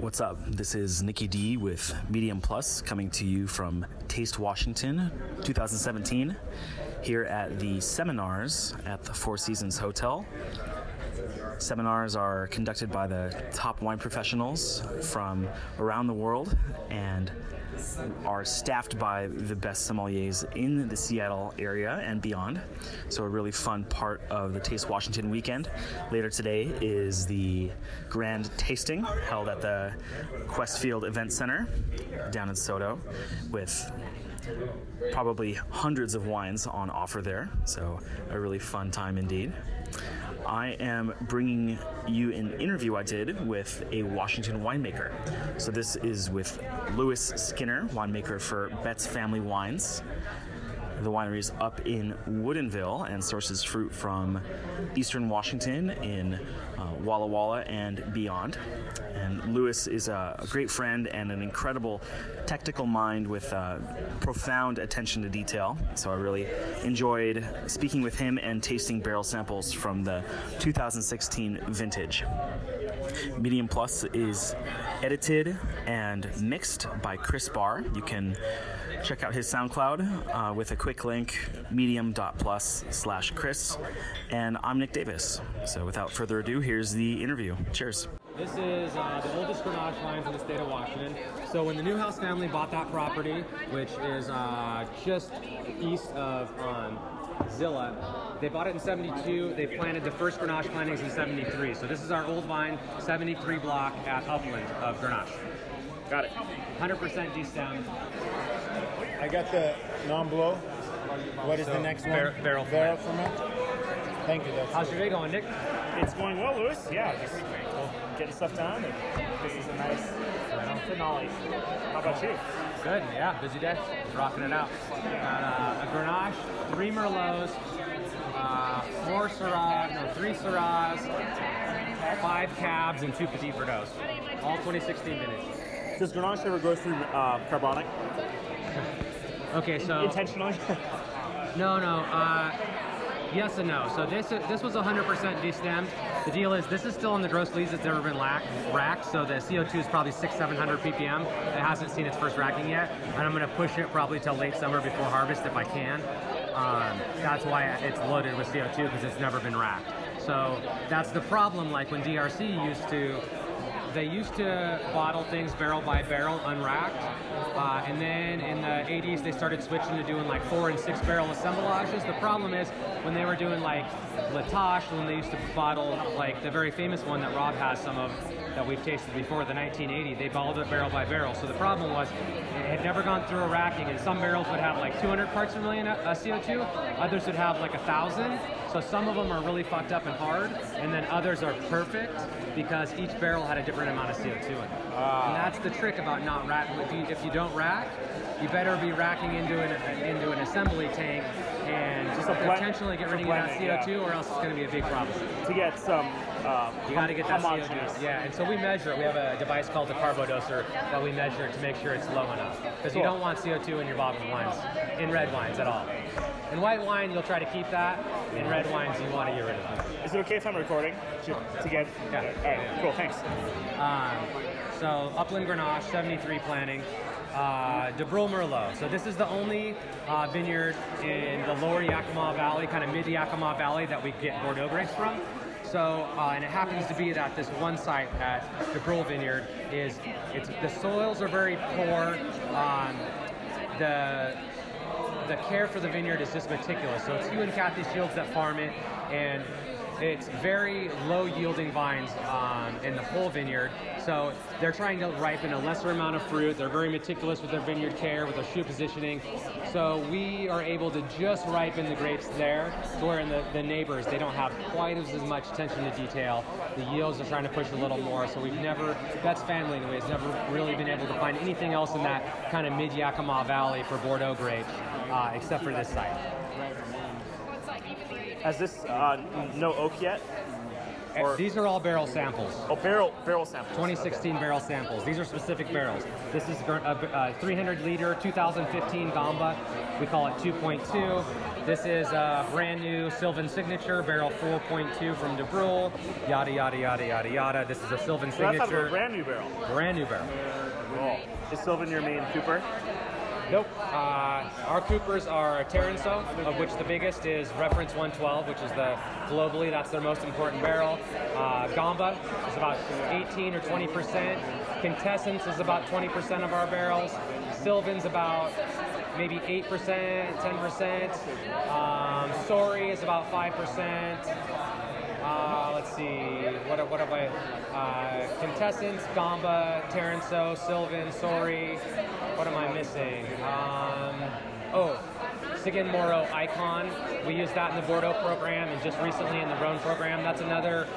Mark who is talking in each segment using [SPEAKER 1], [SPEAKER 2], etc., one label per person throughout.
[SPEAKER 1] What's up? This is Nikki D with Medium Plus coming to you from Taste Washington 2017 here at the seminars at the Four Seasons Hotel. Seminars are conducted by the top wine professionals from around the world and are staffed by the best sommeliers in the Seattle area and beyond. So, a really fun part of the Taste Washington weekend. Later today is the grand tasting held at the Qwest Field Event Center down in SoDo with probably hundreds of wines on offer there. So, a really fun time indeed. I am bringing you an interview I did with a Washington winemaker. So, this is with Lewis Skinner, winemaker for Betz Family Wines. The winery is up in Woodinville and sources fruit from eastern Washington in uh, Walla Walla and beyond. And Lewis is a, great friend and an incredible technical mind with uh, profound attention to detail. So I really enjoyed speaking with him and tasting barrel samples from the 2016 vintage. Medium Plus is edited and mixed by Chris Barr. You can check out his SoundCloud uh, with a quick link, medium.plus slash Chris. And I'm Nick Davis. So without further ado, here's the interview. Cheers.
[SPEAKER 2] This is uh, the oldest Grenache vines in the state of Washington. So when the Newhouse family bought that property, which is uh, just east of um, Zillah, they bought it in 72. They planted the first Grenache plantings in 73. So this is our old vine, 73 block at Upland of Grenache.
[SPEAKER 1] Got it.
[SPEAKER 2] 100% destemmed.
[SPEAKER 3] I got the Nomblot. What is
[SPEAKER 2] So,
[SPEAKER 3] the next
[SPEAKER 2] bar-
[SPEAKER 3] one?
[SPEAKER 2] barrel
[SPEAKER 3] barrel ferment. Thank you. That's
[SPEAKER 2] How's your day going, Nick?
[SPEAKER 4] It's going well, Lewis. Yeah, just getting stuff done. And this is a nice finale. How about you?
[SPEAKER 2] Good, yeah, busy day. Rocking it out. Got uh, a Grenache, three Merlots, uh, four Syrah, no, three Syrahs, five Cabs, and two Petit Verdot. All 2016 vintage.
[SPEAKER 4] Does Grenache ever go through uh, carbonic
[SPEAKER 2] Okay, so
[SPEAKER 4] intentionally?
[SPEAKER 2] no, no. Yes and no. So this this was 100% destemmed. The deal is this is still in the gross lees. It's never been racked, so the CO2 is probably six, 700 ppm. It hasn't seen its first racking yet, and I'm going to push it probably till late summer before harvest if I can. Um, that's why it's loaded with CO2 because it's never been racked. So that's the problem. Like when DRC used to they used to bottle things barrel by barrel unracked uh, and then in the 80s they started switching to doing like four and six barrel assemblages. The problem is when they were doing like La Tâche when they used to bottle like the very famous one that rob has some of that we've tasted before the 1980 they bottled it barrel by barrel. So the problem was it had never gone through a racking and some barrels would have like 200 parts per million uh, co2 others would have like a thousand. So some of them are really fucked up and hard, and then others are perfect because each barrel had a different amount of CO2 in it. And that's the trick about not racking. If you, if you don't rack, you better be racking into an into an assembly tank and just potentially get rid of that. CO2, or else it's going to be a big problem.
[SPEAKER 4] to get some. Uh,
[SPEAKER 2] You got to get that. CO2. Yeah, and so we measure it. We have a device called the carbodoseur that we measure to make sure it's low enough. Because you don't want CO2 in your bottled wines, in red wines at all. In white wine, you'll try to keep that. In red wines, you want to get rid of it.
[SPEAKER 4] Is it okay if I'm recording to, to get?
[SPEAKER 2] Yeah.
[SPEAKER 4] All right. Cool. Thanks.
[SPEAKER 2] Um, so Upland Grenache, 73 planting. Uh, DuBrul Merlot. So this is the only uh, vineyard in the lower Yakima Valley, kind of mid Yakima Valley, that we get Bordeaux grapes from. So, uh, and it happens to be that this one site at DuBrul Vineyard is, it's the soils are very poor. Um, the the care for the vineyard is just meticulous. So it's Hugh and Kathy Shiels that farm it, and it's very low yielding vines um, in the whole vineyard. So they're trying to ripen a lesser amount of fruit. They're very meticulous with their vineyard care, with their shoot positioning. So we are able to just ripen the grapes there, to where in the, the neighbors, they don't have quite as, as much attention to detail. The yields are trying to push a little more. So we've never, that's family anyway, has never really been able to find anything else in that kind of mid Yakima Valley for Bordeaux grapes, uh, except for this site.
[SPEAKER 4] Has this uh, no oak yet?
[SPEAKER 2] Eh,
[SPEAKER 4] Or
[SPEAKER 2] These are all barrel samples.
[SPEAKER 4] oh, barrel barrel samples.
[SPEAKER 2] 2016 barrel samples. These are specific barrels. This is a, a 300 liter 2015 Gamba. We call it 2.2. This is a brand new Sylvain Signature barrel 4.2 from DuBrul. Yada yada yada yada yada. This is a Sylvain
[SPEAKER 4] So that's a
[SPEAKER 2] Signature,
[SPEAKER 4] brand new barrel.
[SPEAKER 2] brand new barrel.
[SPEAKER 4] Cool. Is Sylvain your main Cooper?
[SPEAKER 2] Nope. Uh, our Coopers are Taransaud, of which the biggest is Reference 112, which is the globally that's their most important barrel. Uh, Gamba is about 18 or 20 percent. Quintessence is about 20 percent of our barrels. Sylvain's about maybe 8 percent, 10 percent. Um, Saury is about 5 percent. Uh, let's see, what, what have I? Uh, Quintessence, Gamba, Taransaud, Sylvain, Saury. What am I missing? Um, oh, Seguin Moreau Icon. We use that in the Bordeaux program and just recently in the Rhone program. That's another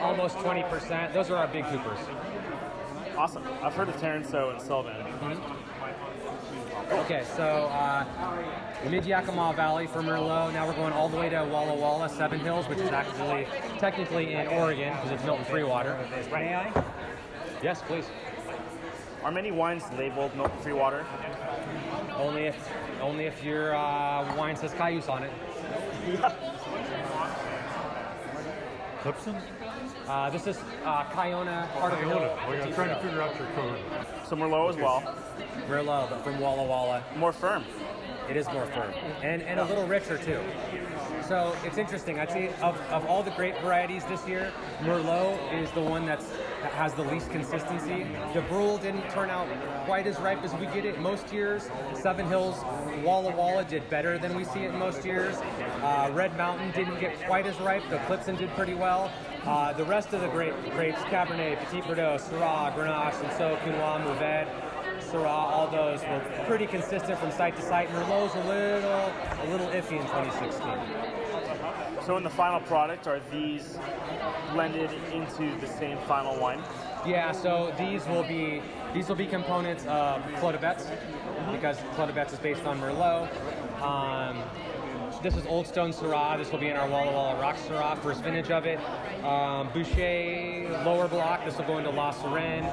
[SPEAKER 2] almost 20%. Those are our big Coopers.
[SPEAKER 4] Awesome. I've heard of Taransaud and Sylvain.
[SPEAKER 2] Okay, so uh, mid Yakima Valley for Merlot. Now we're going all the way to Walla Walla, Seven Hills, which is actually technically in Oregon because it's Milton Free Water.
[SPEAKER 4] May I?
[SPEAKER 2] Yes, please.
[SPEAKER 4] Are many wines labeled milk free water?
[SPEAKER 2] Only if only if your uh, wine says Cayuse on it.
[SPEAKER 5] Klipsun?
[SPEAKER 2] Uh, this is uh, Kiona, part of the
[SPEAKER 5] Iona.
[SPEAKER 2] hill.
[SPEAKER 5] Like, I'm trying to figure out your code.
[SPEAKER 4] So Merlot as well.
[SPEAKER 2] Merlot, but from Walla Walla.
[SPEAKER 4] More firm.
[SPEAKER 2] It is more firm and, and a little richer too. So it's interesting. I'd say of, of all the grape varieties this year, Merlot is the one that's that has the least consistency. DuBrul didn't turn out quite as ripe as we get it most years. Seven Hills, Walla Walla did better than we see it most years. Uh, Red Mountain didn't get quite as ripe. The Klipsun did pretty well. Uh, the rest of the grape, grapes, Cabernet, Petit Verdot, Syrah, Grenache, and so Pinot, Mourvèdre, Syrah, all those were pretty consistent from site to site. Merlot's a little, a little iffy in 2016.
[SPEAKER 4] So in the final product, are these blended into the same final wine?
[SPEAKER 2] Yeah, so these will be these will be components of Clos de Betz because Clos de Betz is based on Merlot. Um, this is Old Stone Syrah. This will be in our Walla Walla Rock Syrah, first vintage of it. Um, Boushey lower block. This will go into La Serenne.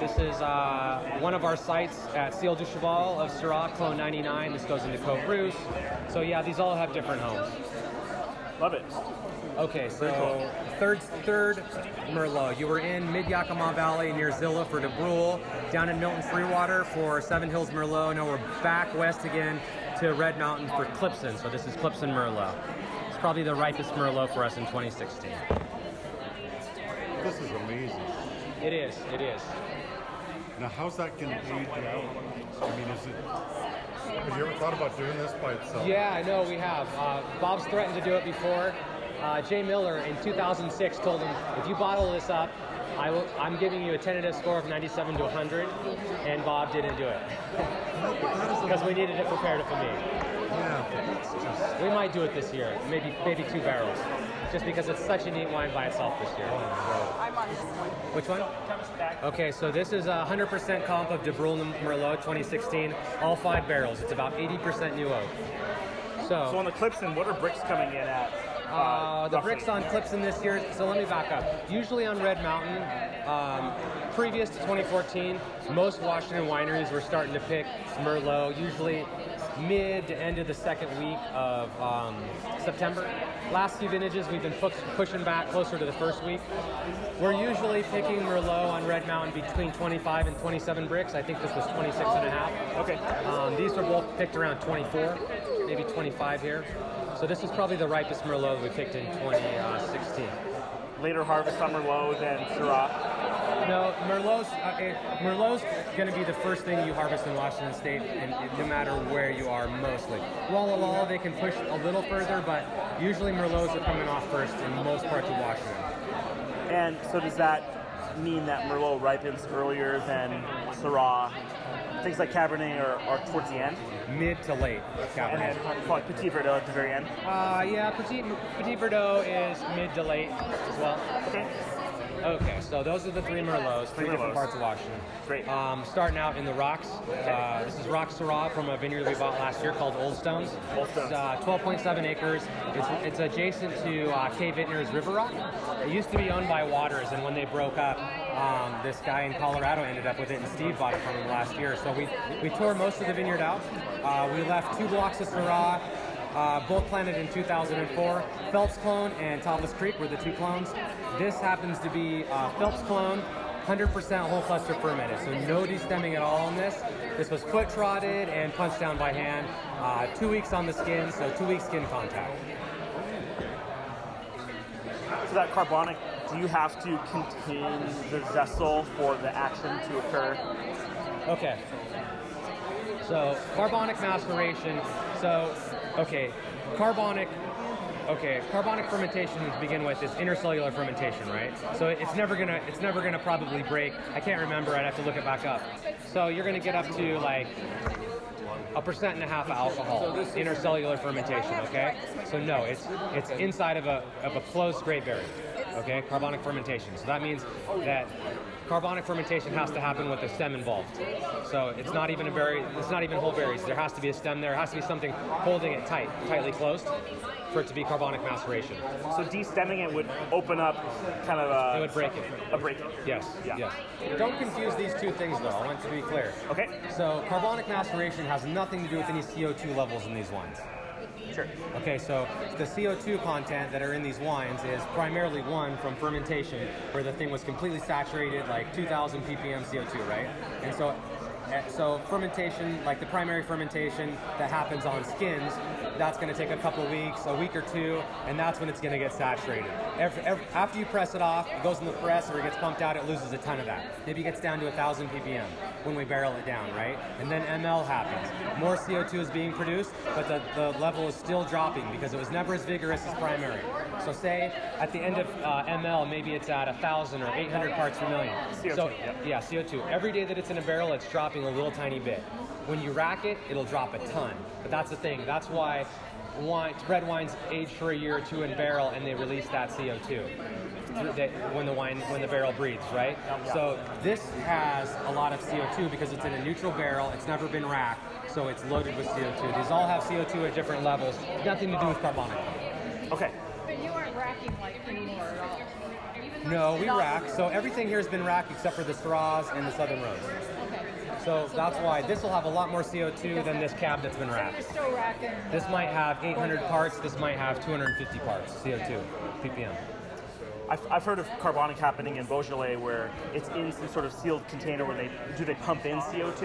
[SPEAKER 2] This is uh, one of our sites at Ciel du Cheval of Syrah, Clone 99. This goes into Cote Rousse. So yeah, these all have different homes.
[SPEAKER 4] Love it.
[SPEAKER 2] Okay, so third third Merlot. You were in Mid Yakima Valley near Zillah for DuBrul, down in Milton Freewater for Seven Hills Merlot. Now we're back west again to Red Mountain for Klipsun. So this is Klipsun Merlot. It's probably the ripest Merlot for us in 2016.
[SPEAKER 5] This is amazing.
[SPEAKER 2] It is. It is.
[SPEAKER 5] Now, how's that going to age out? I mean, is it. Have you ever thought about doing this by itself?
[SPEAKER 2] Yeah, I know we have. Uh, Bob's threatened to do it before. Uh, Jay Miller in 2006 told him, if you bottle this up, I will, I'm giving you a tentative score of 97 to 100, and Bob didn't do it because we needed it prepared for me.
[SPEAKER 5] Yeah.
[SPEAKER 2] We might do it this year, maybe maybe two barrels, just because it's such a neat wine by itself this year. Which one? Okay, so this is a 100% comp of DuBrul Merlot 2016, all five barrels. It's about 80% new oak.
[SPEAKER 4] So so on the Klipsun, what are Brix coming in at?
[SPEAKER 2] Uh, the Brix on Klipsun this year, so let me back up. Usually on Red Mountain, um, previous to 2014, most Washington wineries were starting to pick Merlot, usually mid to end of the second week of um, September. Last few vintages, we've been pu- pushing back closer to the first week. We're usually picking Merlot on Red Mountain between 25 and 27 Brix. I think this was 26 and a half.
[SPEAKER 4] Okay.
[SPEAKER 2] Um, these were both picked around 24, maybe 25 here. So this is probably the ripest Merlot we picked in 2016.
[SPEAKER 4] Later harvest on Merlot than Syrah.
[SPEAKER 2] No, Merlot's uh, it, Merlot's going to be the first thing you harvest in Washington State, and, and no matter where you are, mostly. Walla Walla, they can push a little further, but usually Merlots are coming off first in most parts of Washington.
[SPEAKER 4] And so does that mean that Merlot ripens earlier than Syrah? Things like Cabernet are, are towards the end,
[SPEAKER 2] Mid to late
[SPEAKER 4] and
[SPEAKER 2] Cabernet.
[SPEAKER 4] then like Petit Verdot at the very end.
[SPEAKER 2] Uh, yeah, Petit, Petit Verdot is mid to late as well.
[SPEAKER 4] Okay.
[SPEAKER 2] Okay, so those are the three Merlots, three
[SPEAKER 4] Three
[SPEAKER 2] different
[SPEAKER 4] Merlots.
[SPEAKER 2] parts of Washington.
[SPEAKER 4] Great.
[SPEAKER 2] Um, starting out in the rocks. Uh, this is Rock Syrah from a vineyard that we bought last year called Old Stones.
[SPEAKER 4] Old Stones.
[SPEAKER 2] It's uh, 12.7 acres. It's, it's adjacent to uh, K Vintners River Rock. It used to be owned by Waters, and when they broke up, um, this guy in Colorado ended up with it, and Steve bought it from him last year. So we, we tore most of the vineyard out. Uh, we left two blocks of Syrah. Uh, both planted in 2004. Phelps clone and Tablas Creek were the two clones. This happens to be uh, Phelps clone, 100% whole cluster fermented, so no destemming at all on this. This was foot trotted and punched down by hand. Uh, two weeks on the skin, so two weeks skin contact.
[SPEAKER 4] For that carbonic, do you have to contain the vessel for the action to occur?
[SPEAKER 2] Okay. So carbonic maceration. So okay, carbonic. Okay, carbonic fermentation to begin with is intercellular fermentation, right? So it's never gonna it's never gonna probably break. I can't remember. I'd have to look it back up. So you're gonna get up to like a percent and a half of alcohol, intercellular fermentation. Okay, so no, it's it's inside of a of a closed grape berry. Okay, carbonic fermentation. So that means that carbonic fermentation has to happen with a stem involved. So it's not even a berry. It's not even whole berries. There has to be a stem there. There has to be something holding it tight, tightly closed, for it to be carbonic maceration.
[SPEAKER 4] So destemming it would open up kind of a,
[SPEAKER 2] It would break it.
[SPEAKER 4] a break-in.
[SPEAKER 2] Yes.
[SPEAKER 4] Yeah.
[SPEAKER 2] Yes. Don't confuse these two things, though. I want to be clear.
[SPEAKER 4] Okay.
[SPEAKER 2] So carbonic maceration has nothing to do with any CO2 levels in these wines.
[SPEAKER 4] Sure.
[SPEAKER 2] Okay, so the CO2 content that are in these wines is primarily one from fermentation, where the thing was completely saturated, like 2,000 ppm CO2, right? And so, eh, so fermentation, like the primary fermentation that happens on skins, that's going to take a couple weeks, a week or two, and that's when it's going to get saturated. Every, every, after you press it off, it goes in the press or it gets pumped out, it loses a ton of that. Maybe it gets down to 1,000 ppm when we barrel it down, right? And then ML happens. More CO2 is being produced, but the, the level is still dropping because it was never as vigorous as primary. So say at the end of uh, ML, maybe it's at 1,000 or 800 parts per million.
[SPEAKER 4] CO2,
[SPEAKER 2] so, yeah, CO2. Every day that it's in a barrel, it's dropping a little tiny bit. When you rack it, it'll drop a ton. But that's the thing. That's why wine, red wines age for a year or two in barrel and they release that CO2 through when the wine when the barrel breathes, right? So this has a lot of CO2 because it's in a neutral barrel. It's never been racked, so it's loaded with CO2. These all have CO2 at different levels. Nothing to do with carbonic.
[SPEAKER 4] Okay.
[SPEAKER 6] But you aren't racking like anymore at all.
[SPEAKER 2] No, we rack. So everything here has been racked except for the straws and the southern rose. So that's why this will have a lot more CO2 than this cab that's been
[SPEAKER 6] So you're still racking.
[SPEAKER 2] This might have 800 parts. This might have 250 parts CO2 ppm.
[SPEAKER 4] I've, I've heard of carbonic happening in Beaujolais where it's in some sort of sealed container where they do they pump in CO2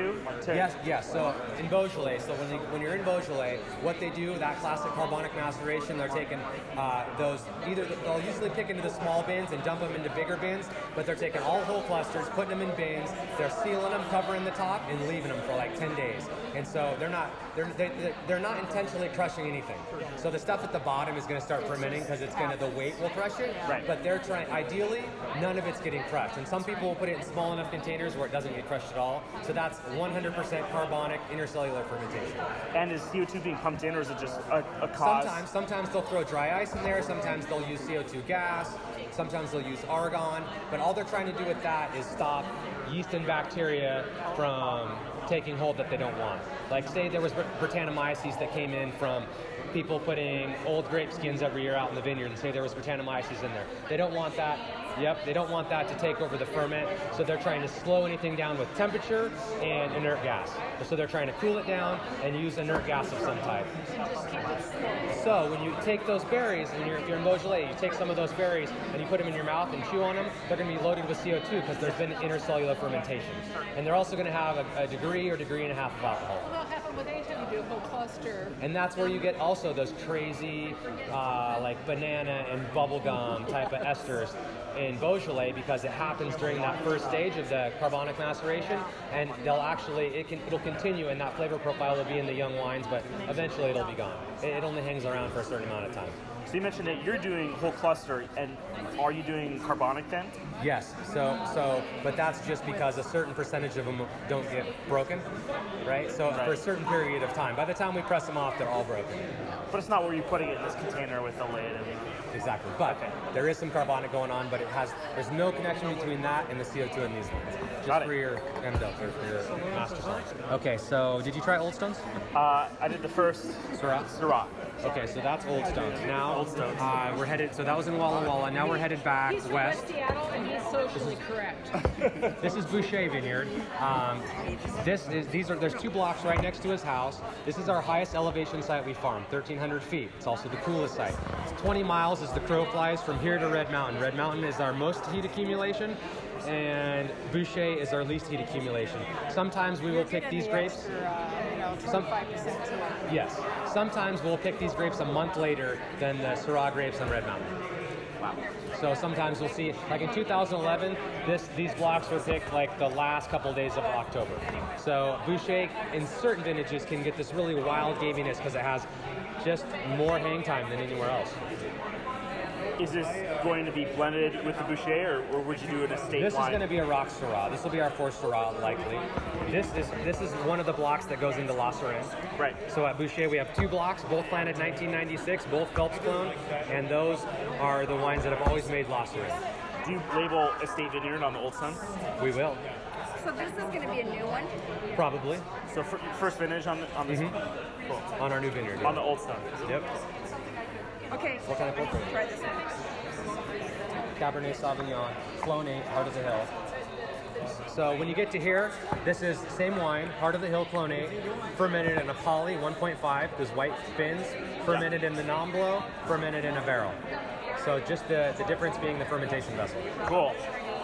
[SPEAKER 4] to
[SPEAKER 2] Yes, yes. So in Beaujolais, so when, they, when you're in Beaujolais, what they do, that classic carbonic maceration, they're taking uh, those, either they'll usually pick into the small bins and dump them into bigger bins, but they're taking all whole clusters, putting them in bins, they're sealing them, covering the top, and leaving them for like 10 days. And so they're not, they're, they, they- they're not intentionally crushing anything. So the stuff at the bottom is going to start fermenting because it's going to, the weight will crush it.
[SPEAKER 4] Right.
[SPEAKER 2] But they're trying, ideally, none of it's getting crushed. And some people will put it in small enough containers where it doesn't get crushed at all. So that's 100% carbonic intercellular fermentation.
[SPEAKER 4] and is CO2 being pumped in or is it just a, a cause?
[SPEAKER 2] Sometimes, sometimes they'll throw dry ice in there. Sometimes they'll use CO2 gas. Sometimes they'll use argon. But all they're trying to do with that is stop yeast and bacteria from taking hold that they don't want. Like say there was Br- Brettanomyces that came in from people putting old grape skins every year out in the vineyard and say there was Brettanomyces in there. They don't want that. Yep, they don't want that to take over the ferment, so they're trying to slow anything down with temperature and inert gas. So they're trying to cool it down and use inert gas of some type. So when you take those berries, and you're, if you're in Beaujolais, you take some of those berries and you put them in your mouth and chew on them, they're going to be loaded with CO2 because there's been intercellular fermentation. And they're also going to have a, a degree or degree and a half of alcohol.
[SPEAKER 6] Well, happen with anytime do a whole cluster.
[SPEAKER 2] And that's where you get also those crazy, uh, like banana and bubblegum type of esters in Beaujolais because it happens during that first stage of the carbonic maceration, and they'll actually it can it'll continue, and that flavor profile will be in the young wines, but eventually it'll be gone. It, it only hangs around for a certain amount of time.
[SPEAKER 4] So you mentioned that you're doing whole cluster, and are you doing carbonic then?
[SPEAKER 2] Yes. So so, but that's just because a certain percentage of them don't get broken, right? So for a certain period of time, by the time we press them off, they're all broken.
[SPEAKER 4] But it's not where you're putting it in this container with the lid. And,
[SPEAKER 2] Exactly. But
[SPEAKER 4] Okay.
[SPEAKER 2] there is some carbonic going on, but it has there's no connection between that and the CO2 in these ones. Just
[SPEAKER 4] Got it.
[SPEAKER 2] for your MDOT or for your master song. Okay, so did you try Old Stones?
[SPEAKER 4] Uh, I did the first
[SPEAKER 2] Syrah?
[SPEAKER 4] Syrah.
[SPEAKER 2] Okay, so that's Old Stones. Now Uh, we're headed. So that was in Walla Walla. Now we're headed back
[SPEAKER 6] He's.
[SPEAKER 2] West
[SPEAKER 6] Seattle and he's socially correct.
[SPEAKER 2] This is Boushey Vineyard. Um, this is these are there's two blocks right next to his house. This is our highest elevation site we farm, 1,300 feet. It's also the coolest site. It's 20 miles as the crow flies from here to Red Mountain. Red Mountain is our most heat accumulation, and Boushey is our least heat accumulation. Sometimes we will pick these grapes.
[SPEAKER 6] For, you know,
[SPEAKER 2] Some- Yes. Sometimes we'll pick these grapes a month later than the Syrah grapes on Red Mountain.
[SPEAKER 4] Wow.
[SPEAKER 2] So sometimes we'll see, like in 2011, this these blocks were picked like the last couple days of October. So Boushey in certain vintages can get this really wild gaminess because it has just more hang time than anywhere else.
[SPEAKER 4] Is this going to be blended with the Boushey, or, or would you do it a statewide?
[SPEAKER 2] This is going to be a rock Syrah. This will be our fourth Syrah likely. This is this is one of the blocks that goes into La Serenne.
[SPEAKER 4] Right.
[SPEAKER 2] So at Boushey we have two blocks, both planted 1996, both Phelps clone, and those are the wines that have always made La Serenne.
[SPEAKER 4] Do you label Estate Vineyard on the Old Sun?
[SPEAKER 2] We will,
[SPEAKER 7] So this is going to be a new one.
[SPEAKER 2] probably,
[SPEAKER 4] So fir- first vintage on the, on this
[SPEAKER 2] Mm-hmm.
[SPEAKER 4] Cool.
[SPEAKER 2] on our new vineyard.
[SPEAKER 4] On the Old Sun.
[SPEAKER 2] Yep.
[SPEAKER 7] Okay.
[SPEAKER 2] What kind of portrait?
[SPEAKER 7] Try this one.
[SPEAKER 2] Cabernet Sauvignon, Clone 8, Heart of the Hill. So when you get to here, this is same wine, Heart of the Hill Clone 8, fermented in a poly 1.5, those white bins, fermented in the Nomblot, fermented in a barrel. So just the, the difference being the fermentation vessel.
[SPEAKER 4] Cool.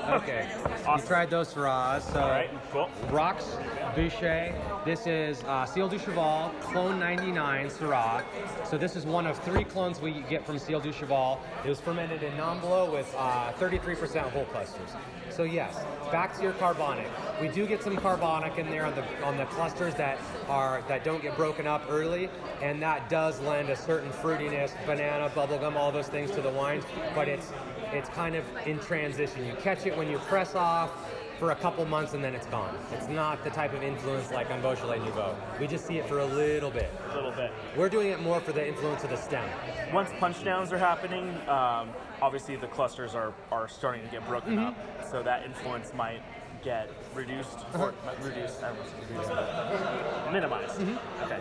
[SPEAKER 2] Okay.
[SPEAKER 4] Awesome.
[SPEAKER 2] You tried those Syrahs. So
[SPEAKER 4] All right. Cool.
[SPEAKER 2] Rocks, Boushey. This is uh, Ciel du Cheval, Clone 99 Syrah. So this is one of three clones we get from Ciel du Cheval. It was fermented in Nomblot with uh, 33% whole clusters. So yes, back to your carbonic. We do get some carbonic in there on the on the clusters that are that don't get broken up early, and that does lend a certain fruitiness, banana, bubblegum, all those things to the wines. But it's it's kind of in transition. You catch it when you press off for a couple months and then it's gone. It's not the type of influence like on Beaujolais Nouveau. We just see it for a little bit.
[SPEAKER 4] A little bit.
[SPEAKER 2] We're doing it more for the influence of the stem.
[SPEAKER 4] Once punch downs are happening, um, obviously the clusters are, are starting to get broken up,
[SPEAKER 2] Mm-hmm.
[SPEAKER 4] so that influence might get reduced
[SPEAKER 2] Uh-huh.
[SPEAKER 4] or reduced, I know, reduced, minimized.
[SPEAKER 2] Mm-hmm.
[SPEAKER 4] Okay.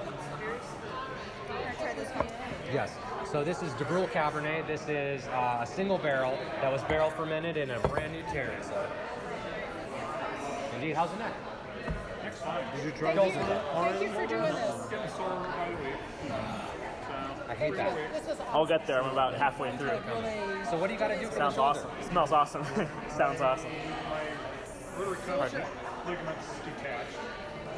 [SPEAKER 7] Try this one.
[SPEAKER 2] Yes. So this is DuBrul Cabernet. This is uh, a single barrel that was barrel fermented in a brand new Terrace. Indeed, how's the neck?
[SPEAKER 3] Did you try
[SPEAKER 6] Thank you, thank you for doing this.
[SPEAKER 2] I hate that.
[SPEAKER 6] This was
[SPEAKER 4] I'll get there. I'm about halfway through.
[SPEAKER 2] So what do you got to do for
[SPEAKER 4] Sounds
[SPEAKER 2] the shoulder?
[SPEAKER 4] awesome. Smells awesome. Sounds awesome.
[SPEAKER 8] ligaments detached.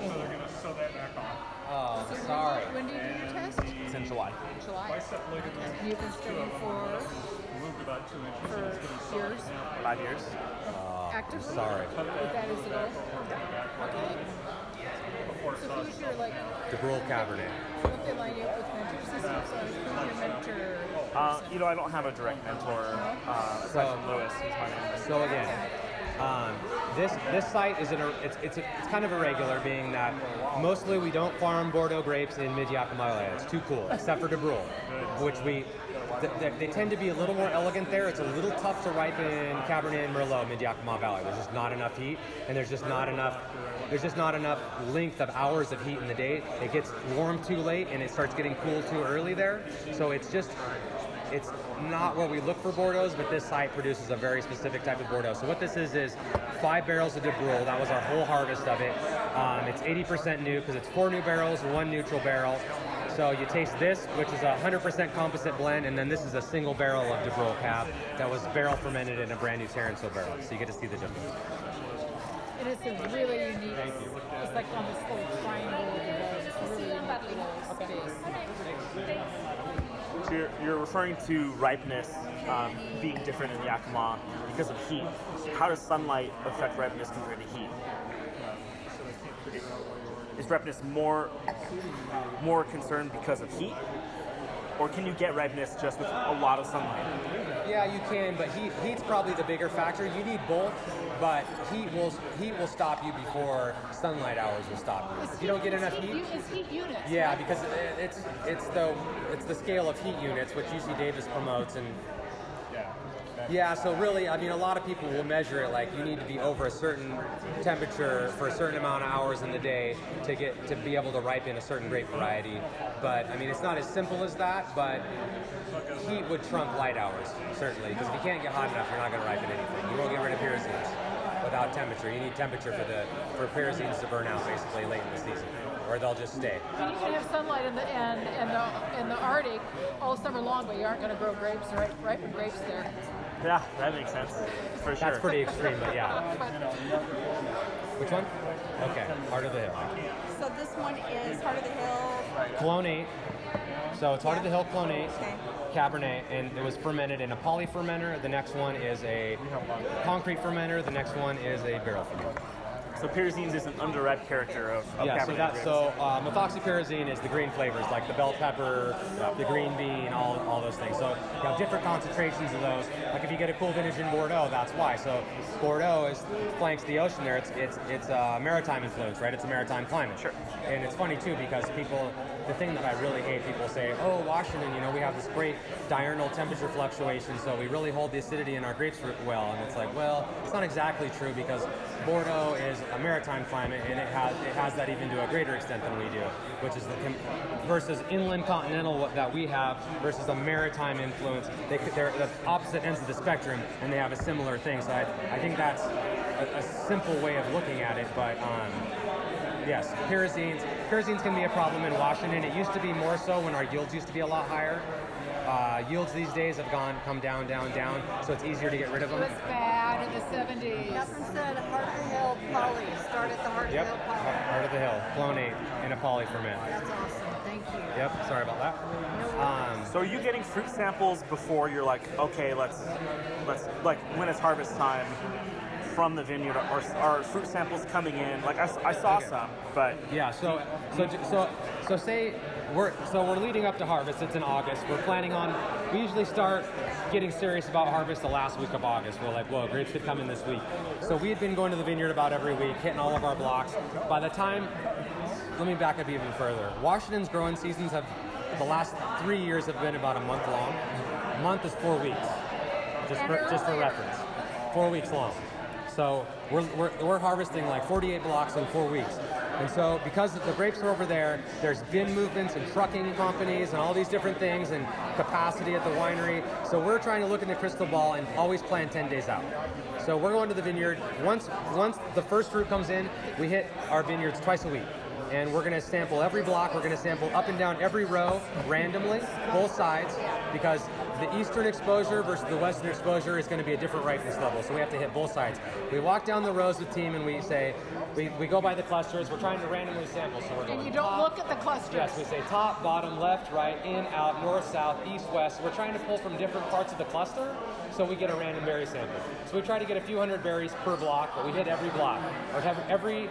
[SPEAKER 8] So they're going to sew that back on.
[SPEAKER 2] Oh, sorry.
[SPEAKER 6] When do you do your test?
[SPEAKER 4] It's in July.
[SPEAKER 6] July.
[SPEAKER 8] Bicep ligament
[SPEAKER 6] You've been studying for,
[SPEAKER 8] moved about two inches and it's getting
[SPEAKER 6] for years,
[SPEAKER 4] Five years.
[SPEAKER 6] Actively?
[SPEAKER 2] sorry.
[SPEAKER 6] That the goal? Okay. So who's your, like,
[SPEAKER 2] DuBrul Cabernet.
[SPEAKER 6] don't they line you up with mentors and? So who's your mentor?
[SPEAKER 4] Uh, you know, I don't have a direct mentor uh, aside
[SPEAKER 2] So-
[SPEAKER 4] from Lewis, who's my mentor.
[SPEAKER 2] So again, um, this this site is an, it's it's a, it's kind of irregular, being that mostly we don't farm Bordeaux grapes in Mid Yakima Valley. It's too cool, except for DuBrul, which we th- th- they tend to be a little more elegant there. It's a little tough to ripen Cabernet and Merlot Mid Yakima Valley. There's just not enough heat, and there's just not enough. There's just not enough length of hours of heat in the day. It gets warm too late, and it starts getting cool too early there. So it's just it's not what we look for Bordeaux, but this site produces a very specific type of Bordeaux. So what this is is five barrels of DuBrul. That was our whole harvest of it. Um, it's 80% new because it's four new barrels, one neutral barrel. So you taste this, which is a 100% composite blend, and then this is a single barrel of DuBrul cab that was barrel fermented in a brand new Taransaud barrel. So you get to see the difference.
[SPEAKER 6] And It is a really unique, it's like on this little triangle of the road. It's a really unique little space.
[SPEAKER 4] So you're, you're referring to ripeness um, being different in Yakima because of heat. How does sunlight affect ripeness compared to heat? Is ripeness more more concerned because of heat, or can you get ripeness just with a lot of sunlight?
[SPEAKER 2] Yeah, you can, but heat heat's probably the bigger factor. You need both, but heat will heat will stop you before sunlight hours will stop you. If you don't get enough
[SPEAKER 6] It's
[SPEAKER 2] heat,
[SPEAKER 6] It's heat units.
[SPEAKER 2] Yeah,
[SPEAKER 6] right?
[SPEAKER 2] because it- it's it's the it's the scale of heat units which UC Davis promotes, and
[SPEAKER 3] Yeah.
[SPEAKER 2] So really, I mean, a lot of people will measure it like you need to be over a certain temperature for a certain amount of hours in the day to get to be able to ripen a certain grape variety. But I mean, it's not as simple as that. But heat would trump light hours certainly, because if you can't get hot enough, you're not going to ripen anything. You won't get rid of pyrazines without temperature. You need temperature for the for pyrazines to burn out basically late in the season, or they'll just stay.
[SPEAKER 6] And you can have sunlight in the in, in the in the Arctic all summer long, but you aren't going to grow grapes, right? Ripen grapes there.
[SPEAKER 4] Yeah, that makes sense for sure.
[SPEAKER 2] That's pretty extreme, but yeah. Which one? Okay, Heart of the Hill.
[SPEAKER 7] So this one is Heart of the Hill.
[SPEAKER 2] Clone 8. So it's Heart of the Hill Clone 8.
[SPEAKER 7] Okay.
[SPEAKER 2] Cabernet, and it was fermented in a poly fermenter. The next one is a concrete fermenter. The next one is a barrel fermenter.
[SPEAKER 4] So pyrazines is an underripe character of, of
[SPEAKER 2] yeah,
[SPEAKER 4] Cabernet
[SPEAKER 2] so that
[SPEAKER 4] grapes.
[SPEAKER 2] so uh, methoxypyrazine is the green flavors like the bell pepper, the green bean, all, all those things. So you have different concentrations of those. Like if you get a cool vintage in Bordeaux, that's why. So Bordeaux is flanks the ocean there. It's it's it's a maritime influence, right? It's a maritime climate.
[SPEAKER 4] Sure.
[SPEAKER 2] And it's funny too because people, the thing that I really hate, people say, oh Washington, you know, we have this great diurnal temperature fluctuation, so we really hold the acidity in our grapes well. And it's like, well, it's not exactly true because Bordeaux is a maritime climate, and it has it has that even to a greater extent than we do, which is the versus inland continental that we have versus a maritime influence. They, they're the opposite ends of the spectrum, and they have a similar thing. So I, I think that's a, a simple way of looking at it, but. Um, Yes, pyrazines. Pyrazines to be a problem in Washington. It used to be more so when our yields used to be a lot higher. Uh, yields these days have gone come down, down, down, so it's easier to get rid of them.
[SPEAKER 6] It
[SPEAKER 2] them.
[SPEAKER 6] was bad in the 70s.
[SPEAKER 7] Catherine said Heart of the Hill Poly. Start at the Heart
[SPEAKER 2] Yep,
[SPEAKER 7] of the Hill Poly.
[SPEAKER 2] Heart of the Hill, clone 8 in a poly ferment.
[SPEAKER 6] That's awesome. Thank you.
[SPEAKER 2] Yep, sorry about that. Um,
[SPEAKER 4] So are you getting fruit samples before you're like, okay, let's let's like when it's harvest time from the vineyard, or are fruit samples coming in? Like I saw some, but
[SPEAKER 2] Yeah. So so so so say we're so we're leading up to harvest. It's in August. We're planning on. We usually start getting serious about harvest the last week of August. We're like, whoa, grapes could come in this week. So we had been going to the vineyard about every week, hitting all of our blocks. By the time, let me back up even further. Washington's growing seasons have the last three years have been about a month long. A month is four weeks, just for, just for reference. Four weeks long. So we're, we're, we're harvesting like 48 blocks in four weeks. And so because the grapes are over there, there's bin movements and trucking companies and all these different things and capacity at the winery. So we're trying to look in the crystal ball and always plan 10 days out. So we're going to the vineyard. Once once the first fruit comes in, we hit our vineyards twice a week. And we're gonna sample every block, we're gonna sample up and down every row randomly, both sides, because the eastern exposure versus the western exposure is gonna be a different ripeness level. So we have to hit both sides. We walk down the rows with team and we say, we, we go by the clusters, we're trying to randomly sample. So we're going
[SPEAKER 6] And you don't
[SPEAKER 2] top-
[SPEAKER 6] look at the clusters.
[SPEAKER 2] Yes, we say top, bottom, left, right, in, out, north, south, east, west. We're trying to pull from different parts of the cluster so we get a random berry sample. So we try to get a few hundred berries per block, but we hit every block. Or have every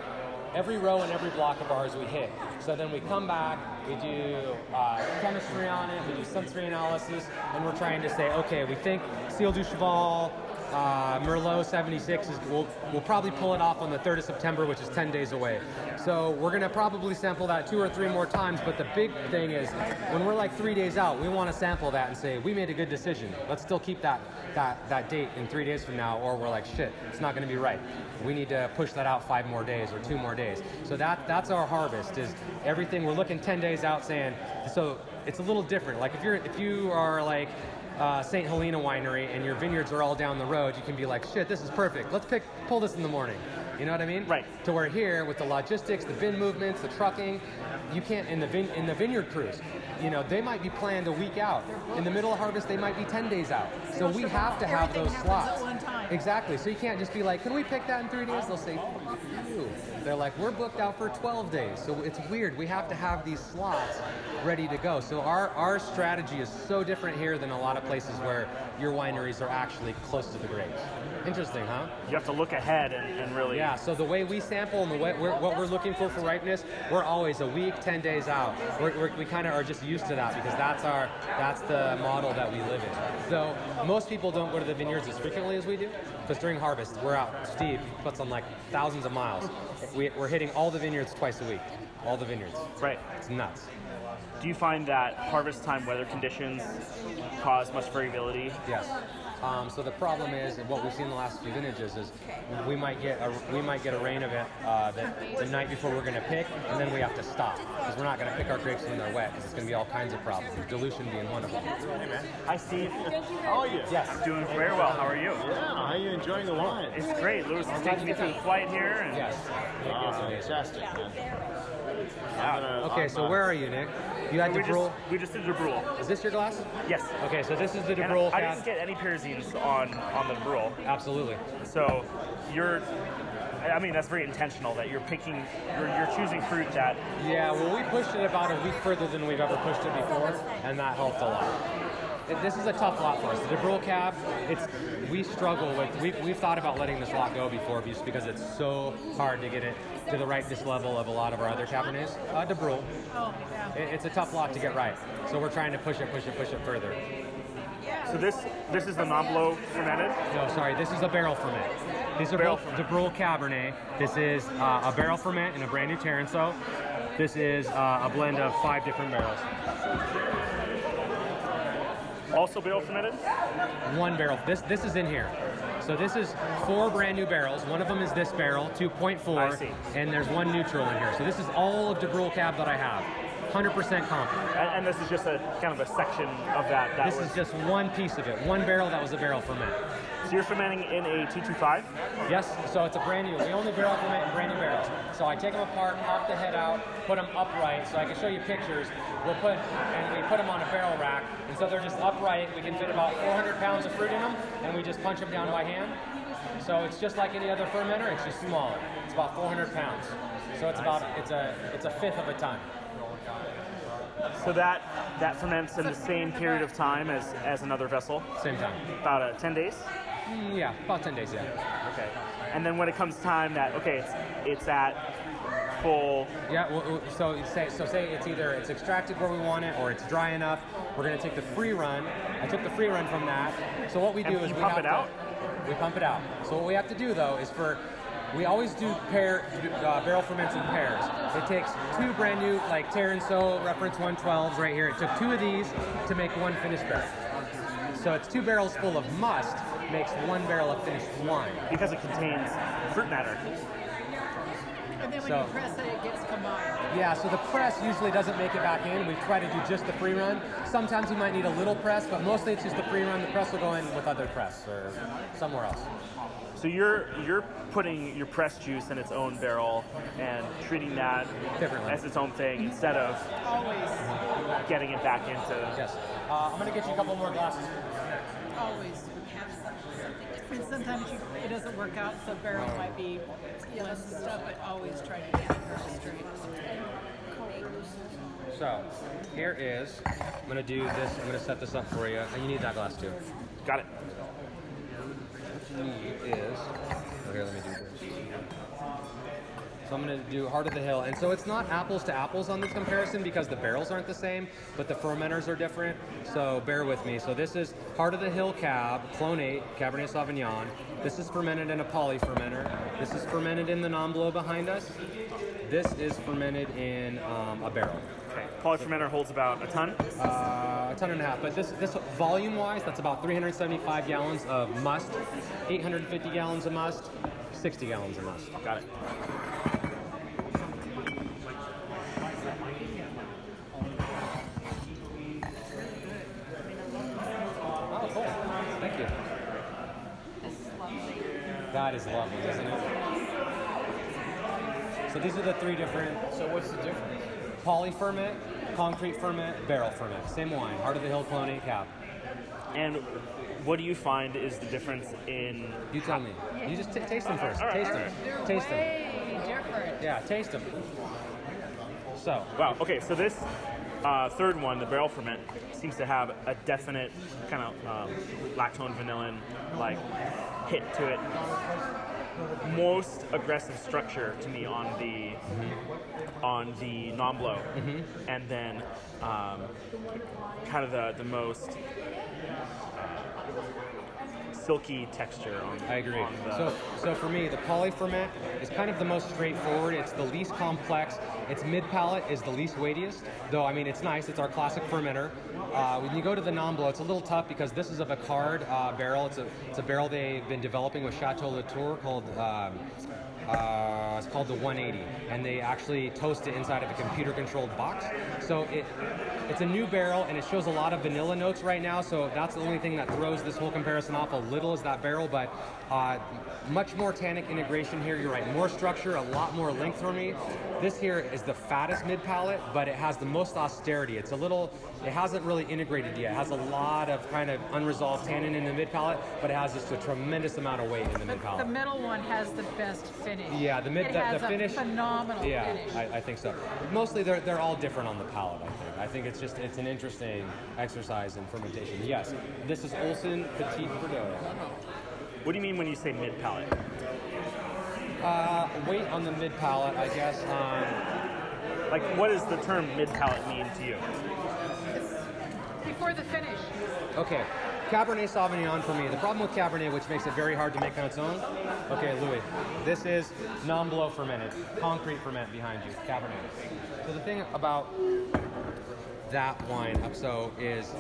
[SPEAKER 2] every row and every block of ours we hit. So then we come back, we do uh, chemistry on it, we do sensory analysis, and we're trying to say, okay, we think Ciel du Cheval, uh, Merlot 76 is we'll, we'll probably pull it off on the 3rd of September, which is 10 days away. So we're gonna probably sample that two or three more times. But the big thing is when we're like three days out, we want to sample that and say we made a good decision. Let's still keep that that that date in three days from now, or we're like shit, it's not gonna be right. We need to push that out five more days or two more days. So that that's our harvest is everything. We're looking 10 days out, saying so it's a little different. Like if you're if you are like uh, St. Helena Winery and your vineyards are all down the road, you can be like, shit, this is perfect. Let's pick, pull this in the morning. You know what I mean?
[SPEAKER 4] Right.
[SPEAKER 2] To where here with the logistics, the bin movements, the trucking, you can't in the vin, in the vineyard crews. You know, they might be planned a week out. In the middle of harvest, they might be 10 days out. So we have to have those slots.
[SPEAKER 6] at one time.
[SPEAKER 2] Exactly. So you can't just be like, can we pick that in three days? They'll say, fuck you. They're like, we're booked out for 12 days. So it's weird. We have to have these slots ready to go. So our, our strategy is so different here than a lot of places where your wineries are actually close to the grapes. Interesting, huh?
[SPEAKER 4] you have to look ahead and, and really.
[SPEAKER 2] Yeah, so the way we sample and the way we're, what we're looking for for ripeness, we're always a week, 10 days out. We're, we're, we kind of are just used to that because that's our that's the model that we live in. So most people don't go to the vineyards as frequently as we do because during harvest, we're out. Steve puts on like thousands of miles. We, we're hitting all the vineyards twice a week. All the vineyards.
[SPEAKER 4] Right.
[SPEAKER 2] It's nuts.
[SPEAKER 4] Do you find that harvest time weather conditions cause much variability?
[SPEAKER 2] Yes. Um, so the problem is, and what we've seen in the last few vintages is, we might get a, we might get a rain of it uh, the, the night before we're going to pick, and then we have to stop because we're not going to pick our grapes when they're wet because it's going to be all kinds of problems. Dilution being one of them.
[SPEAKER 4] Hey man, Hi, Steve.
[SPEAKER 3] How are you?
[SPEAKER 2] Yes.
[SPEAKER 4] Doing very well. How are you?
[SPEAKER 3] Yeah, how are you enjoying the wine?
[SPEAKER 4] It's great. Lewis is taking me through the flight here. And
[SPEAKER 2] Yes.
[SPEAKER 3] Wow,
[SPEAKER 2] It's amazing.
[SPEAKER 3] fantastic, man.
[SPEAKER 4] Yeah.
[SPEAKER 3] I'm gonna-
[SPEAKER 2] Okay, so where are you, Nick? You had
[SPEAKER 4] we,
[SPEAKER 2] the Brule.
[SPEAKER 4] just, we just did the Brule.
[SPEAKER 2] Is this your glass?
[SPEAKER 4] Yes.
[SPEAKER 2] Okay, so this is the
[SPEAKER 4] And
[SPEAKER 2] DuBrul
[SPEAKER 4] I
[SPEAKER 2] cab.
[SPEAKER 4] didn't get any pyrazines on, on the Brule.
[SPEAKER 2] Absolutely.
[SPEAKER 4] So you're, I mean, that's very intentional that you're picking, you're, you're choosing fruit that,
[SPEAKER 2] Yeah, well, we pushed it about a week further than we've ever pushed it before, and that helped a lot. It, this is a tough lot for us. The DuBrul cab, it's we struggle with. We've, we've thought about letting this lot go before, just because it's so hard to get it to the rightness level of a lot of our other Cabernets. Uh, DuBrul,
[SPEAKER 6] Oh, yeah.
[SPEAKER 2] it, it's a tough lot to get right, so we're trying to push it, push it, push it further.
[SPEAKER 4] so this, this is the Nomblot fermented.
[SPEAKER 2] No, sorry, this is a barrel ferment. These are
[SPEAKER 4] Barrel
[SPEAKER 2] both DuBrul Cabernet. This is uh, a barrel ferment and a brand new Taransaud. This is uh, a blend of five different barrels.
[SPEAKER 4] Also barrel fermented.
[SPEAKER 2] one barrel. This this is in here. So this is four brand new barrels. One of them is this barrel, 2.4,
[SPEAKER 4] I see.
[SPEAKER 2] and there's one neutral in here. So this is all of DuBrul cab that I have. 100% confident.
[SPEAKER 4] And, and this is just a kind of a section of that. that
[SPEAKER 2] This
[SPEAKER 4] was,
[SPEAKER 2] is just one piece of it. One barrel that was a barrel ferment.
[SPEAKER 4] So you're fermenting in a T25.
[SPEAKER 2] Yes, so it's a brand new. We only barrel ferment in brand new barrels. So I take them apart, pop the head out, put them upright, so I can show you pictures. We'll put and we put them on a barrel rack, and so they're just upright. We can fit about 400 pounds of fruit in them, and we just punch them down by hand. So it's just like any other fermenter. It's just smaller. It's about 400 pounds. So it's about it's a it's a fifth of a ton.
[SPEAKER 4] So that that ferments in the same period of time as, as another vessel,
[SPEAKER 2] Same time.
[SPEAKER 4] about uh, 10 days.
[SPEAKER 2] Yeah, about 10 days. Yeah.
[SPEAKER 4] Okay. And then when it comes time that okay, it's it's at full.
[SPEAKER 2] Yeah, well, so say so say it's either it's extracted where we want it or it's dry enough. We're gonna take the free run. I took the free run from that. So what we do
[SPEAKER 4] And
[SPEAKER 2] is we
[SPEAKER 4] pump it
[SPEAKER 2] to-
[SPEAKER 4] out?
[SPEAKER 2] We pump it out. So what we have to do though is for we always do pair uh, barrel ferments in pairs. It takes two brand new like Taransaud reference 112s right here. It took two of these to make one finished barrel. So it's two barrels full of must makes one barrel of finished wine.
[SPEAKER 4] because it contains fruit matter.
[SPEAKER 6] And then when
[SPEAKER 2] So-
[SPEAKER 6] you press it, it gets combined.
[SPEAKER 2] Yeah, so the press usually doesn't make it back in. We try to do just the free run. Sometimes you might need a little press, but mostly it's just the free run. The press will go in with other press or somewhere else.
[SPEAKER 4] So you're you're putting your pressed juice in its own barrel and treating that as its own thing instead of
[SPEAKER 6] Always,
[SPEAKER 4] getting it back into.
[SPEAKER 2] Yes. Uh, I'm gonna get you a couple more glasses.
[SPEAKER 6] always. And sometimes you, it doesn't work out, so barrel might be less and stuff, but always try to get it straight.
[SPEAKER 2] So here is. I'm gonna do this. I'm gonna set this up for you, and you need that glass too.
[SPEAKER 4] Got it.
[SPEAKER 2] What you need is. Oh, here, let me do this. So I'm going to do Heart of the Hill. And so it's not apples to apples on this comparison because the barrels aren't the same, but the fermenters are different. So bear with me. So this is Heart of the Hill Cab, Clone 8, Cabernet Sauvignon. This is fermented in a poly fermenter. This is fermented in the Nomblot behind us. This is fermented in um, a barrel.
[SPEAKER 4] Okay. Polyfermenter holds about a ton.
[SPEAKER 2] Uh, a ton and a half, but this this volume-wise, that's about 375 gallons of must, 850 gallons of must, 60 gallons of must.
[SPEAKER 4] Got it.
[SPEAKER 2] Oh, cool. Thank you. That is lovely, isn't it? So these are the three different.
[SPEAKER 3] So what's the difference?
[SPEAKER 2] Poly ferment, concrete ferment, barrel ferment. Same wine. Heart of the Hill Clone 8 Cab.
[SPEAKER 4] And what do you find is the difference in?
[SPEAKER 2] You tell me. You just t- taste them first.
[SPEAKER 4] All right,
[SPEAKER 2] taste
[SPEAKER 4] all
[SPEAKER 2] them.
[SPEAKER 6] They're
[SPEAKER 2] Taste them.
[SPEAKER 6] different.
[SPEAKER 2] Yeah, taste them. So,
[SPEAKER 4] Wow. Okay. So this uh, third one, the barrel ferment, seems to have a definite kind of um, lactone vanillin like hit to it. Most aggressive structure to me on the on the Nomblot, and then um, kind of the the most silky texture on.
[SPEAKER 2] I agree.
[SPEAKER 4] on
[SPEAKER 2] So, so for me, the poly ferment is kind of the most straightforward. It's the least complex. Its mid palate is the least weightiest. Though I mean, it's nice. It's our classic fermenter. Uh, when you go to the Nomblot, it's a little tough because this is a Vicard uh, barrel. It's a it's a barrel they've been developing with Chateau Latour called. Um, uh, it's called the 180, and they actually toast it inside of a computer-controlled box. So it it's a new barrel, and it shows a lot of vanilla notes right now. So that's the only thing that throws this whole comparison off a little is that barrel, but uh, much more tannic integration here. You're right, more structure, a lot more length for me. This here is the fattest mid palate, but it has the most austerity. It's a little, it hasn't really integrated yet. It has a lot of kind of unresolved tannin in the mid palate, but it has just a tremendous amount of weight in the mid palate.
[SPEAKER 6] The middle one has the best finish.
[SPEAKER 2] Yeah, the mid,
[SPEAKER 6] it
[SPEAKER 2] the,
[SPEAKER 6] has
[SPEAKER 2] the finish.
[SPEAKER 6] a phenomenal
[SPEAKER 2] yeah,
[SPEAKER 6] finish.
[SPEAKER 2] I, I think so. Mostly, they're they're all different on the palate. I think. I think it's just it's an interesting exercise in fermentation. Yes, this is Olsen Petit Verdot.
[SPEAKER 4] what do you mean when you say mid palate?
[SPEAKER 2] Uh, weight on the mid palate, I guess. Um,
[SPEAKER 4] Like, what does the term mid palate mean to you?
[SPEAKER 6] Before the finish.
[SPEAKER 2] okay, Cabernet Sauvignon for me. The problem with Cabernet, which makes it very hard to make on its own. Okay, Louis, this is Nomblot fermented, concrete ferment behind you, Cabernet. So the thing about that wine up so is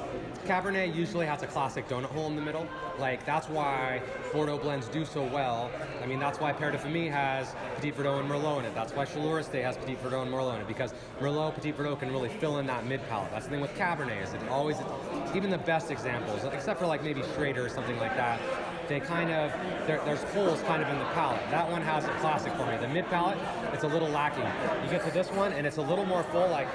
[SPEAKER 2] Cabernet usually has a classic donut hole in the middle. Like that's why Bordeaux blends do so well. I mean that's why Père de Famille has Petit Verdot and Merlot in it. That's why Chaleur Estate has Petit Verdot and Merlot in it because Merlot, Petit Verdot can really fill in that mid palate. That's the thing with Cabernet is it always even the best examples, except for like maybe Schrader or something like that. They kind of there's holes kind of in the palate. That one has a classic for me. The mid palate, it's a little lacking. You get to this one and it's a little more full, like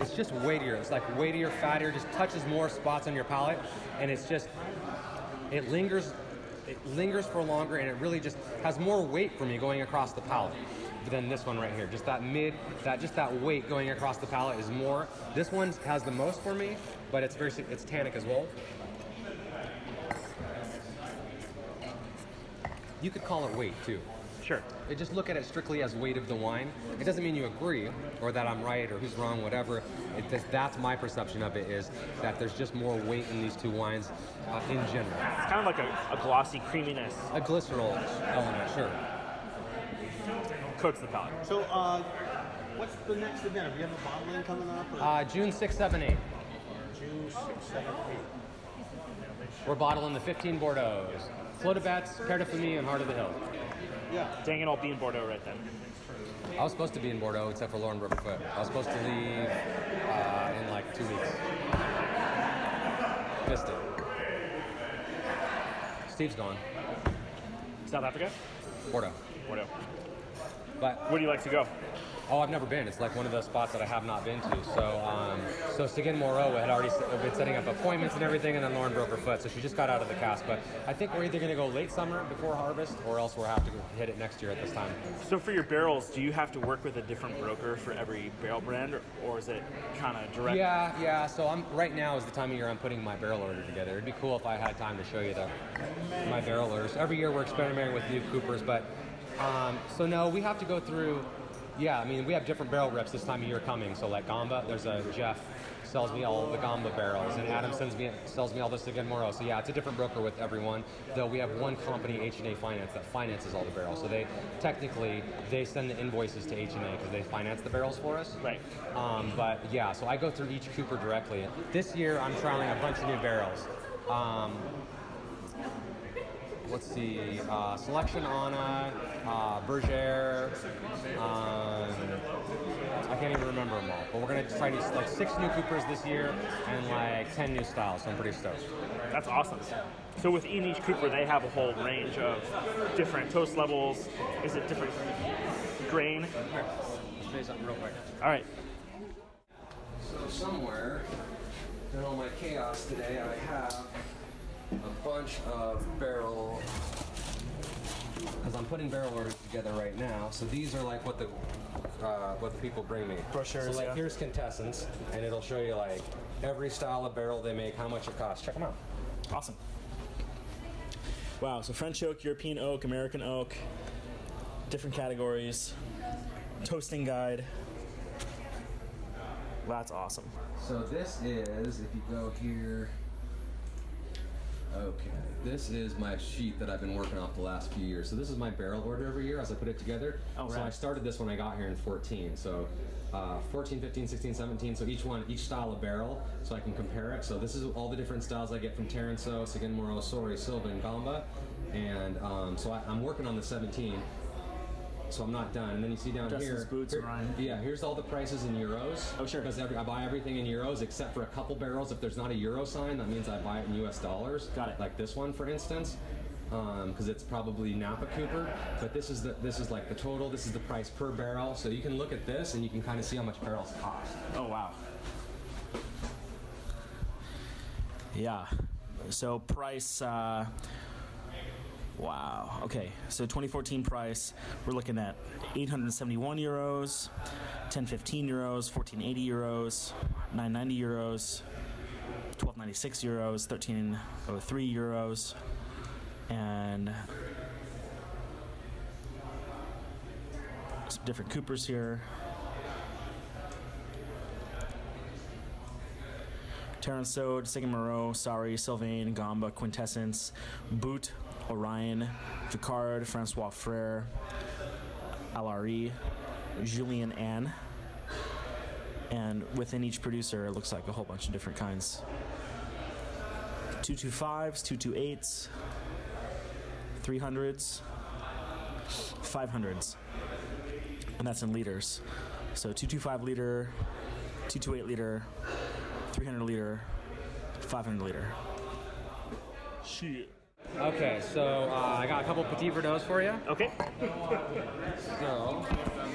[SPEAKER 2] it's just weightier. It's like weightier, fattier, just touches more spots on your palate, and it's just it lingers, it lingers for longer, and it really just has more weight for me going across the palate than this one right here. Just that mid, that just that weight going across the palate is more. This one has the most for me, but it's very it's tannic as well. You could call it weight too.
[SPEAKER 4] Sure.
[SPEAKER 2] They just look at it strictly as weight of the wine. It doesn't mean you agree or that I'm right or who's wrong, whatever. It, that's- that's my perception of it is that there's just more weight in these two wines uh, in general.
[SPEAKER 4] It's kind of like a, a glossy creaminess
[SPEAKER 2] A glycerol element, sure.
[SPEAKER 4] coats the palate.
[SPEAKER 9] So, uh, what's the next event? Do you have a bottling coming up? Or
[SPEAKER 2] Uh, June 6, 7, 8.
[SPEAKER 9] June 6, 7, 8?
[SPEAKER 2] We're bottling the 15 Bordeaux. Clos de Betz, Père de Famille, and Heart of the Hill.
[SPEAKER 9] Yeah.
[SPEAKER 4] Dang it, I'll be in Bordeaux right then.
[SPEAKER 2] I was supposed to be in Bordeaux except for Lauren Brookfoot. I was supposed to leave uh, in like two weeks. Missed it. Steve's gone.
[SPEAKER 4] South Africa?
[SPEAKER 2] Bordeaux.
[SPEAKER 4] Bordeaux.
[SPEAKER 2] But
[SPEAKER 4] Where do you like to go?
[SPEAKER 2] Oh, I've never been. It's like one of those spots that I have not been to. So, um, so Seguin Moreau had already been setting up appointments and everything, and then Lauren broke her foot, so she just got out of the cast. But I think we're either going to go late summer before harvest, or else we'll have to hit it next year at this time.
[SPEAKER 4] So for your barrels, do you have to work with a different broker for every barrel brand, or, or is it kind of direct?
[SPEAKER 2] Yeah, yeah. So I'm right now is the time of year I'm putting my barrel order together. It'd be cool if I had time to show you the my barrel orders. Every year we're experimenting with new coopers, but um, so no, we have to go through. Yeah, I mean we have different barrel reps this time of year coming. So like Gamba, there's a Jeff sells me all the Gamba barrels, and Adam sends me sells me all this Seguin Moreau. So yeah, it's a different broker with everyone. Though we have one company, H and A Finance, that finances all the barrels. So they technically they send the invoices to H and A because they finance the barrels for us.
[SPEAKER 4] Right.
[SPEAKER 2] Um, but yeah, so I go through each Cooper directly. This year, I'm trialing a bunch of new barrels. Um, let's see, uh, Selection Anna, uh, Bergère. Um, I can't even remember them all, but we're gonna try these like six new Coopers this year and like ten new styles. So I'm pretty stoked.
[SPEAKER 4] That's awesome. So within each Cooper, they have a whole range of different toast levels. Is it different grain?
[SPEAKER 2] I'll show you something real quick.
[SPEAKER 4] All right.
[SPEAKER 2] So somewhere in all my chaos today, I have a bunch of barrel. Because I'm putting barrel orders together right now. So these are like what the uh, what the people bring me.
[SPEAKER 4] Brochures,
[SPEAKER 2] So like
[SPEAKER 4] yeah.
[SPEAKER 2] here's contestants, and it'll show you like every style of barrel they make, how much it costs. Check them out.
[SPEAKER 4] Awesome. Wow, so French oak, European oak, American oak, different categories, toasting guide.
[SPEAKER 1] That's awesome.
[SPEAKER 10] So this is, if you go here, okay, this is my sheet that I've been working off the last few years. So this is my barrel order every year as I put it together.
[SPEAKER 1] Oh, right. so.
[SPEAKER 10] I started this when I got here in 14. So uh, 14, 15, 16, 17. So each one, each style of barrel, so I can compare it. So this is all the different styles I get from Taransaud, Sagenmoro, Saury, Sylvain, and Gamba. And um, so I, I'm working on the 17 so I'm not done. And then you see down
[SPEAKER 1] Justin's
[SPEAKER 10] here,
[SPEAKER 1] Boutes,
[SPEAKER 10] here-
[SPEAKER 1] Ryan.
[SPEAKER 10] yeah, here's all the prices in euros.
[SPEAKER 1] Oh, sure.
[SPEAKER 10] Because every, I buy everything in euros except for a couple barrels. If there's not a euro sign, that means I buy it in US dollars.
[SPEAKER 1] Got it.
[SPEAKER 10] Like this one, for instance, because it's probably Napa Cooper. But this is the this is like the total. This is the price per barrel. So you can look at this and you can kind of see how much barrels cost.
[SPEAKER 1] Oh wow. Yeah. So price. Uh, wow. Okay. So 2014 price. We're looking at 871 euros, 1015 euros, 1480 euros, 990 euros, 1296 euros, 1303 euros, and some different Coopers here. Taransaud, Moreau, Saury, Sylvain, Gamba, Quintessence, Boutes, Orion, Vicard, François Frères, LRE, Julian Anne. And within each producer, it looks like a whole bunch of different kinds 225s, 228s, 300s, 500s. And that's in liters. So 225 liter, 228 liter, 300 liter, 500 liter.
[SPEAKER 4] Shit.
[SPEAKER 2] Okay, so uh, I got a couple Petit Verdot for you.
[SPEAKER 4] Okay.
[SPEAKER 2] So,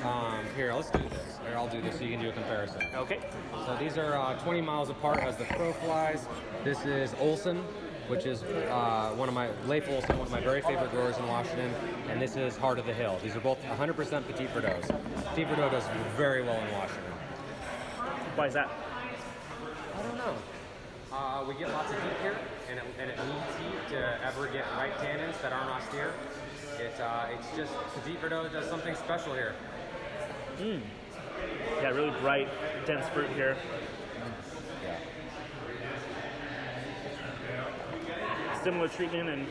[SPEAKER 2] um, here, let's do this. Here, I'll do this so you can do a comparison.
[SPEAKER 4] Okay.
[SPEAKER 2] So these are uh, 20 miles apart as the crow flies. This is Olsen, which is uh, one of my, Leif Olsen, one of my very favorite growers in Washington. And this is Heart of the Hill. These are both 100% Petit Verdot. Petit Verdot does very well in Washington.
[SPEAKER 4] Why is that?
[SPEAKER 2] I don't know. Uh, we get lots of heat here, and it, and it needs heat to ever get right tannins that aren't austere. It, uh, it's just, Petit Verdot does something special here.
[SPEAKER 4] Yeah, really bright, dense fruit here. Yeah. Similar treatment and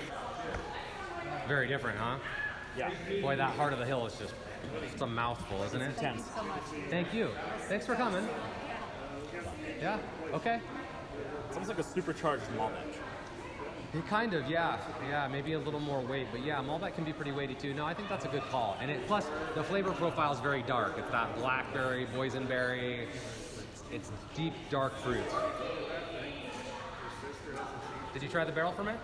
[SPEAKER 2] Very different, huh?
[SPEAKER 4] yeah.
[SPEAKER 2] Boy, that Heart of the Hill is just, it's a mouthful, isn't it?
[SPEAKER 4] Intense.
[SPEAKER 2] Thank you. Thanks for coming. Yeah, okay.
[SPEAKER 4] It's almost like a supercharged Malbec.
[SPEAKER 2] Kind of, yeah. Yeah, maybe a little more weight, but yeah, Malbec can be pretty weighty too. No, I think that's a good call. And it plus the flavor profile is very dark. It's that blackberry, boysenberry. It's, it's deep, dark fruit. Did you try the barrel ferment?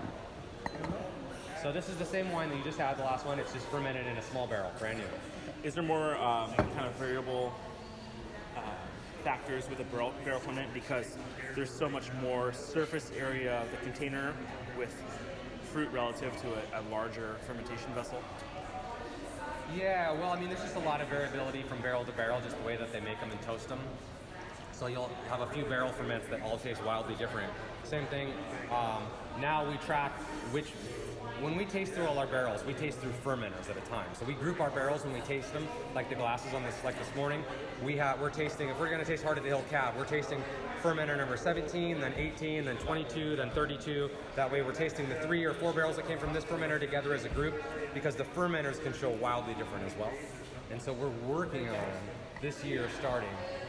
[SPEAKER 2] So this is the same wine that you just had, the last one. It's just fermented in a small barrel, brand new.
[SPEAKER 4] Is there more um, kind of variable factors with a barrel, barrel ferment because there's so much more surface area of the container with fruit relative to a, a larger fermentation vessel?
[SPEAKER 2] Yeah, well, I mean, there's just a lot of variability from barrel to barrel, just the way that they make them and toast them. So you'll have a few barrel ferments that all taste wildly different. Same thing. Um, now we track which. When we taste through all our barrels, we taste through fermenters at a time. So we group our barrels when we taste them, like the glasses on this, like this morning. We have we're tasting. If we're to taste Heart of the Hill Cab, we're tasting fermenter number 17, then 18, then 22, then 32. That way, we're tasting the three or four barrels that came from this fermenter together as a group, because the fermenters can show wildly different as well. And so we're working on this year starting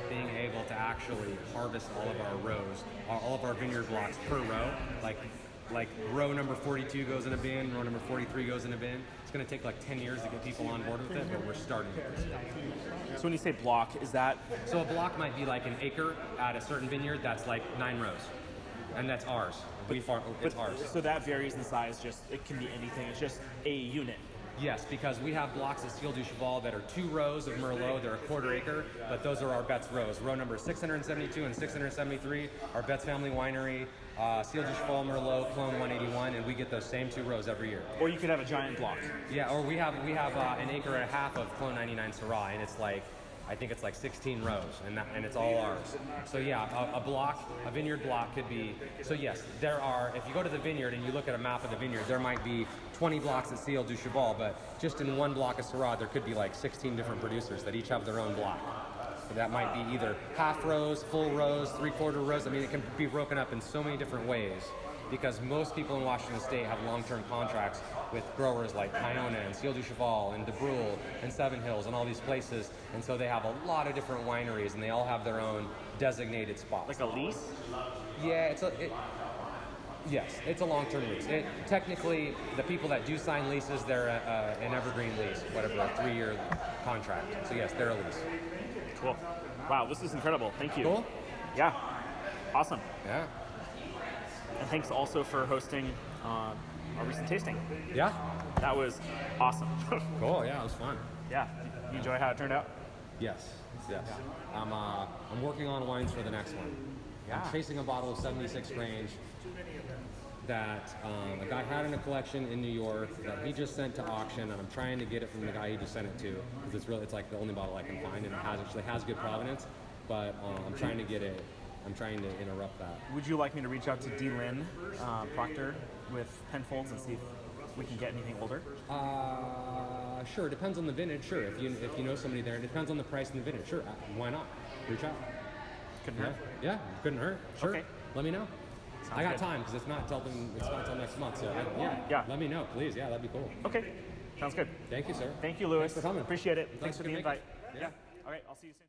[SPEAKER 2] being able to actually harvest all of our rows, all of our vineyard blocks per row. Like, like row number 42 goes in a bin, row number 43 goes in a bin. It's going to take like 10 years to get people on board with it, but we're starting with this stuff.
[SPEAKER 4] So when you say block, is that
[SPEAKER 2] So a block might be like an acre at a certain vineyard that's like nine rows, and that's ours. We farm. It's ours.
[SPEAKER 4] So that varies in size. Just it can be anything. It's just a unit.
[SPEAKER 2] Yes, because we have blocks of Ciel du Cheval that are two rows of Merlot. They're a quarter acre, but those are our Betz rows. Row number 672 and 673 are Betz Family Winery, uh, du Cheval Merlot, Clone 181, and we get those same two rows every year.
[SPEAKER 4] Or you could have a giant block.
[SPEAKER 2] Yeah, or we have we have uh, an acre and a half of Clone 99 Syrah, and it's like I think it's like 16 rows, and that, and it's all ours. So yeah, a, a block, a vineyard block could be. So yes, there are. If you go to the vineyard and you look at a map of the vineyard, there might be 20 blocks at Ciel du Cheval, but just in one block of Syrah, there could be like 16 different producers that each have their own block. That might be either half rows, full rows, three quarter rows. I mean, it can be broken up in so many different ways because most people in Washington State have long-term contracts with growers like Kiona and Ciel du Cheval and DuBrul and Seven Hills and all these places, and so they have a lot of different wineries and they all have their own designated spots.
[SPEAKER 4] Like a lease?
[SPEAKER 2] Yeah, it's a. It, yes, it's a long-term lease. It, technically, the people that do sign leases, they're a, a, an evergreen lease, whatever, a three-year contract. So yes, they're a lease.
[SPEAKER 4] Cool. Wow, this is incredible. Thank you.
[SPEAKER 2] Cool.
[SPEAKER 4] Yeah. Awesome.
[SPEAKER 2] Yeah.
[SPEAKER 4] And thanks also for hosting uh, our recent tasting.
[SPEAKER 2] Yeah.
[SPEAKER 4] That was awesome.
[SPEAKER 2] Cool. Yeah, it was fun.
[SPEAKER 4] yeah. You enjoy how it turned out?
[SPEAKER 2] Yes. Yes. I'm uh, I'm working on wines for the next one.
[SPEAKER 4] Yeah.
[SPEAKER 2] I'm chasing a bottle of 76 Grange that um, a guy had in a collection in New York that he just sent to auction, and I'm trying to get it from the guy he just sent it to because it's really it's like the only bottle I can find, and it has actually has good provenance. But um, I'm trying to get it. I'm trying to interrupt that.
[SPEAKER 4] Would you like me to reach out to D. Lynn uh, Proctor with Penfolds and see if we can get anything older?
[SPEAKER 2] Uh, sure. Depends on the vintage. Sure. If you if you know somebody there, it depends on the price and the vintage. Sure. Uh, why not? Reach out.
[SPEAKER 4] Couldn't
[SPEAKER 2] Yeah.
[SPEAKER 4] hurt.
[SPEAKER 2] Yeah. Couldn't hurt. Sure.
[SPEAKER 4] Okay.
[SPEAKER 2] Let me know.
[SPEAKER 4] Sounds
[SPEAKER 2] I got
[SPEAKER 4] good.
[SPEAKER 2] time because it's not till the, it's not till next month. So I, yeah.
[SPEAKER 4] Yeah.
[SPEAKER 2] Let me know, please. Yeah, that'd be cool.
[SPEAKER 4] Okay. Sounds good.
[SPEAKER 2] Thank you, sir.
[SPEAKER 4] Thank you, Lewis.
[SPEAKER 2] Thanks for coming.
[SPEAKER 4] Appreciate it.
[SPEAKER 2] Thanks
[SPEAKER 4] Thanks for
[SPEAKER 2] for
[SPEAKER 4] the invite.
[SPEAKER 2] yeah.
[SPEAKER 4] yeah. All right. I'll see you soon.